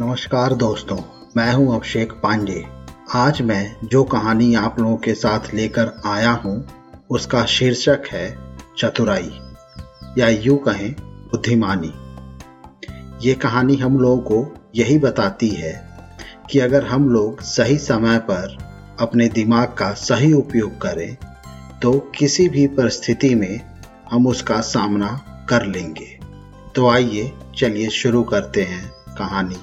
नमस्कार दोस्तों, मैं हूँ अभिषेक पांडे। आज मैं जो कहानी आप लोगों के साथ लेकर आया हूँ, उसका शीर्षक है चतुराई, या यूँ कहें, बुद्धिमानी। ये कहानी हम लोगों को यही बताती है कि अगर हम लोग सही समय पर अपने दिमाग का सही उपयोग करें तो किसी भी परिस्थिति में हम उसका सामना कर लेंगे। तो आइए, चलिए शुरू करते हैं कहानी।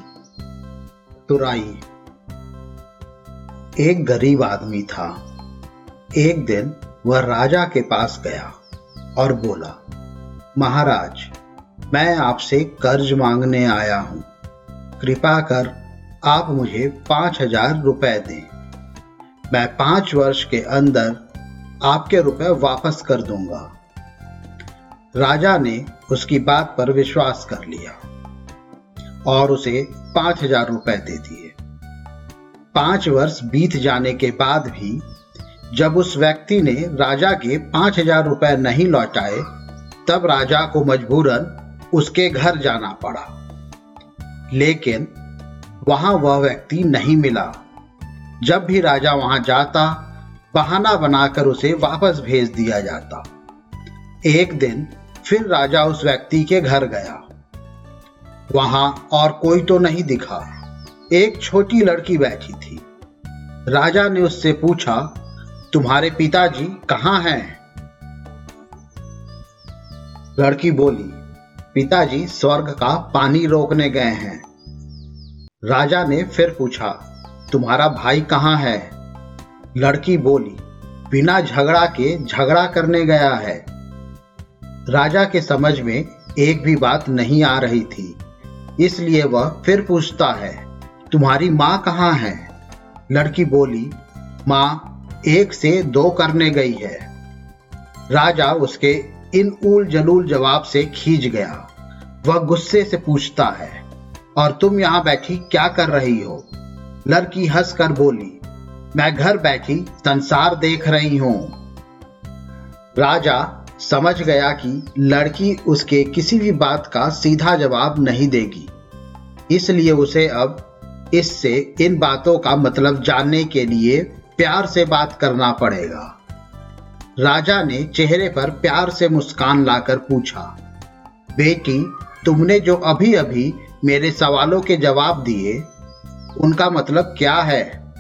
तुराई एक गरीब आदमी था। एक दिन वह राजा के पास गया और बोला, महाराज, मैं आपसे कर्ज मांगने आया हूँ। कृपा कर आप मुझे पाँच हज़ार रुपए दें। मैं पाँच वर्ष के अंदर आपके रुपए वापस कर दूँगा राजा ने उसकी बात पर विश्वास कर लिया। और उसे पाँच हज़ार रुपए दे दिए। पाँच वर्ष बीत जाने के बाद भी, जब उस व्यक्ति ने राजा के पाँच हज़ार रुपए नहीं लौटाए, तब राजा को मजबूरन उसके घर जाना पड़ा। लेकिन वहाँ वह व्यक्ति नहीं मिला। जब भी राजा वहाँ जाता, बहाना बनाकर उसे वापस भेज दिया जाता। एक दिन फिर राजा उस व्यक्ति के घर गया। वहाँ और कोई तो नहीं दिखा। एक छोटी लड़की बैठी थी। राजा ने उससे पूछा, तुम्हारे पिताजी कहाँ हैं? लड़की बोली, पिताजी, स्वर्ग का पानी रोकने गए हैं। राजा ने फिर पूछा, तुम्हारा भाई कहाँ है? लड़की बोली, बिना झगड़ा के झगड़ा करने गया है। राजा के समझ में एक भी बात नहीं आ रही थी। इसलिए वह फिर पूछता है, तुम्हारी माँ कहाँ है? लड़की बोली, माँ, एक से दो करने गई है। राजा उसके इन उल जलूल जवाब से खींच गया। वह गुस्से से पूछता है, और तुम यहाँ बैठी क्या कर रही हो? लड़की हंसकर बोली, मैं घर बैठी संसार देख रही हूँ। राजा समझ गया कि लड़की उसके किसी भी बात का सीधा जवाब नहीं देगी। इसलिए उसे अब इससे इन बातों का मतलब जानने के लिए प्यार से बात करना पड़ेगा। राजा ने चेहरे पर प्यार से मुस्कान लाकर पूछा, बेटी, तुमने जो अभी अभी मेरे सवालों के जवाब दिए, उनका मतलब क्या है?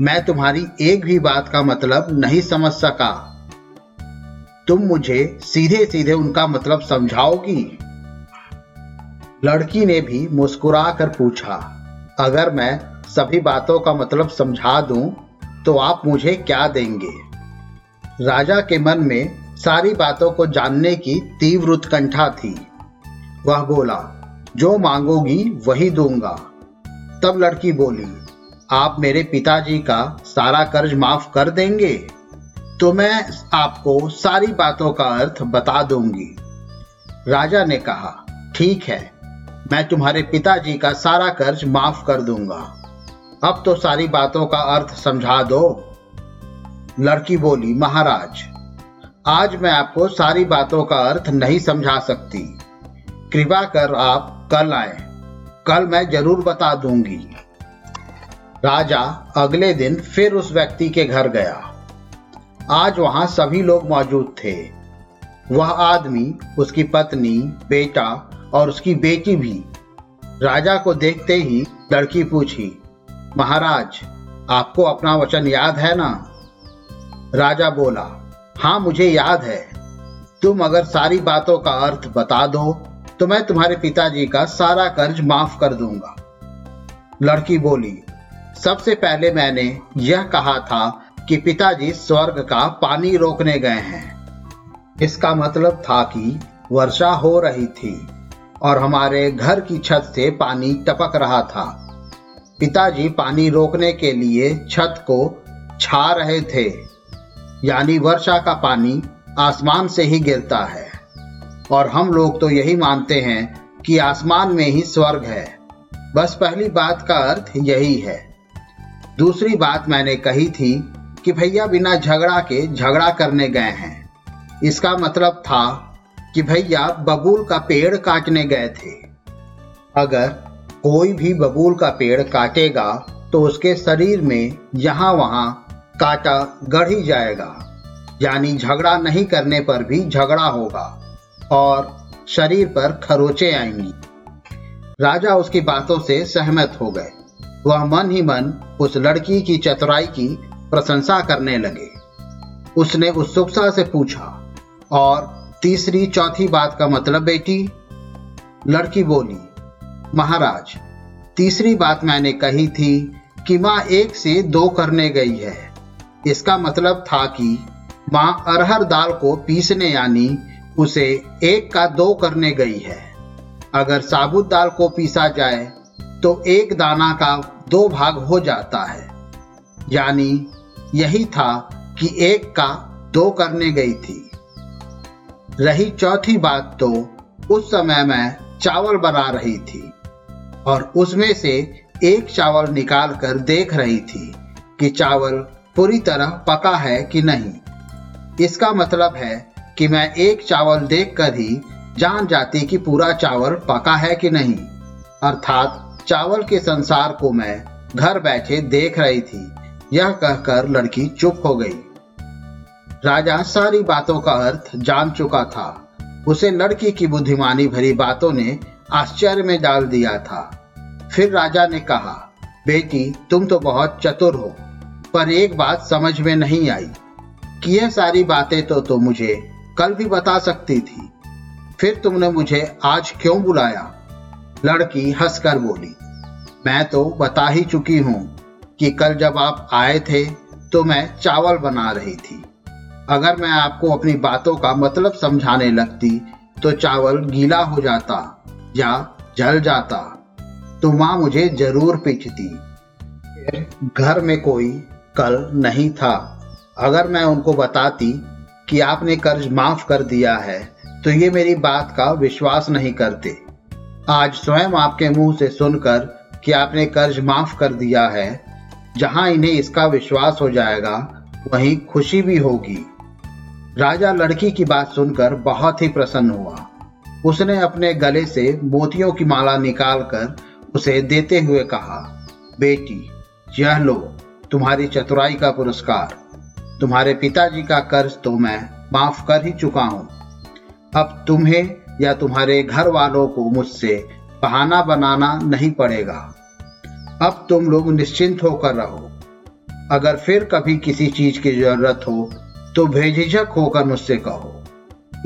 मैं तुम्हारी एक भी बात का मतलब नहीं समझ सका। तुम मुझे सीधे सीधे उनका मतलब समझाओगी? लड़की ने भी मुस्कुरा कर पूछा, अगर मैं सभी बातों का मतलब समझा दूँ तो आप मुझे क्या देंगे? राजा के मन में सारी बातों को जानने की तीव्र उत्कंठा थी। वह बोला, जो मांगोगी, वही दूँगा। तब लड़की बोली, आप मेरे पिताजी का सारा कर्ज माफ़ कर देंगे? तो मैं आपको सारी बातों का अर्थ बता दूँगी। राजा ने कहा, ठीक है, मैं तुम्हारे पिताजी का सारा कर्ज माफ़ कर दूँगा। अब तो सारी बातों का अर्थ समझा दो। लड़की बोली, महाराज, आज मैं आपको सारी बातों का अर्थ नहीं समझा सकती। कृपा कर आप कल आए। कल मैं ज़रूर बता दूँगी। राजा अगले दिन फिर उस व्यक्ति के घर गया। आज वहाँ सभी लोग मौजूद थे। वह आदमी, उसकी पत्नी, बेटा और उसकी बेटी भी। राजा को देखते ही लड़की पूछी, महाराज, आपको अपना वचन याद है ना? राजा बोला हाँ मुझे याद है। तुम अगर सारी बातों का अर्थ बता दो तो मैं तुम्हारे पिताजी का सारा कर्ज माफ़ कर दूँगा। लड़की बोली, सबसे पहले मैंने यह कहा था कि पिताजी स्वर्ग का पानी रोकने गए हैं। इसका मतलब था कि वर्षा हो रही थी और हमारे घर की छत से पानी टपक रहा था। पिताजी पानी रोकने के लिए छत को छा रहे थे। यानी वर्षा का पानी आसमान से ही गिरता है। और हम लोग तो यही मानते हैं कि आसमान में ही स्वर्ग है। बस पहली बात का अर्थ यही है। दूसरी बात मैंने कही थी कि भैया बिना झगड़ा के झगड़ा करने गए हैं। इसका मतलब था कि भैया बबूल का पेड़ काटने गए थे। अगर कोई भी बबूल का पेड़ काटेगा तो उसके शरीर में यहाँ वहाँ काटा गढ़ ही जाएगा। यानी झगड़ा नहीं करने पर भी झगड़ा होगा और शरीर पर खरोचे आएँगी। राजा उसकी बातों से सहमत हो गए। वह मन ही मन उस लड़की की चतुराई की प्रशंसा करने लगे। उसने उत्सुकता उस से पूछा, और तीसरी चौथी बात का मतलब बेटी? लड़की बोली, महाराज, तीसरी बात मैंने कही थी कि माँ एक से दो करने गई है। इसका मतलब था कि माँ अरहर दाल को पीसने यानी उसे एक का दो करने गई है। अगर साबुत दाल को पीसा जाए तो एक दाना का दो भाग हो जाता है। यानी यही था कि एक का दो करने गई थी। रही चौथी बात तो उस समय मैं चावल बना रही थी और उसमें से एक चावल निकाल कर देख रही थी कि चावल पूरी तरह पका है कि नहीं। इसका मतलब है कि मैं एक चावल देखकर ही जान जाती कि पूरा चावल पका है कि नहीं। अर्थात चावल के संसार को मैं घर बैठे देख रही थी। यह कहकर लड़की चुप हो गई। राजा सारी बातों का अर्थ जान चुका था। उसे लड़की की बुद्धिमानी भरी बातों ने आश्चर्य में डाल दिया था। फिर राजा ने कहा बेटी तुम तो बहुत चतुर हो पर एक बात समझ में नहीं आई। कि यह सारी बातें तो, तुम मुझे कल भी बता सकती थी। फिर तुमने मुझे आज क्यों बुलाया? लड़की हंसकर बोली मैं तो बता ही चुकी हूँ। कि कल जब आप आए थे तो मैं चावल बना रही थी। अगर मैं आपको अपनी बातों का मतलब समझाने लगती तो चावल गीला हो जाता या जल जाता। तो माँ मुझे ज़रूर पीछती घर में कोई कल नहीं था। अगर मैं उनको बताती कि आपने कर्ज माफ़ कर दिया है तो ये मेरी बात का विश्वास नहीं करते। आज स्वयं आपके मुँह से सुनकर कि आपने कर्ज माफ़ कर दिया है जहाँ इन्हें इसका विश्वास हो जाएगा, वहीं खुशी भी होगी। राजा लड़की की बात सुनकर बहुत ही प्रसन्न हुआ। उसने अपने गले से मोतियों की माला निकालकर उसे देते हुए कहा, बेटी, यह लो, तुम्हारी चतुराई का पुरस्कार। तुम्हारे पिताजी का कर्ज तो मैं माफ़ कर ही चुका हूँ। अब तुम्हें या तुम्हारे घर वालों को मुझसे बहाना बनाना नहीं पड़ेगा। अब तुम लोग निश्चिंत होकर रहो। अगर फिर कभी किसी चीज़ की ज़रूरत हो तो भेजिझक होकर मुझसे कहो।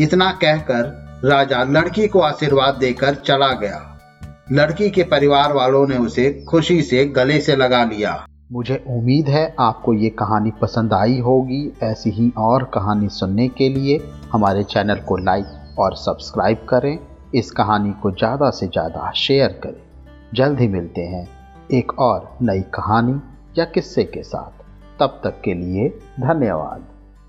इतना कहकर राजा लड़की को आशीर्वाद देकर चला गया। लड़की के परिवार वालों ने उसे खुशी से गले से लगा लिया। मुझे उम्मीद है आपको ये कहानी पसंद आई होगी। ऐसी ही और कहानी सुनने के लिए हमारे चैनल को लाइक और सब्सक्राइब करें। इस कहानी को ज़्यादा से ज़्यादा शेयर करें। जल्द ही मिलते हैं। एक और नई कहानी या किस्से के साथ। तब तक के लिए धन्यवाद।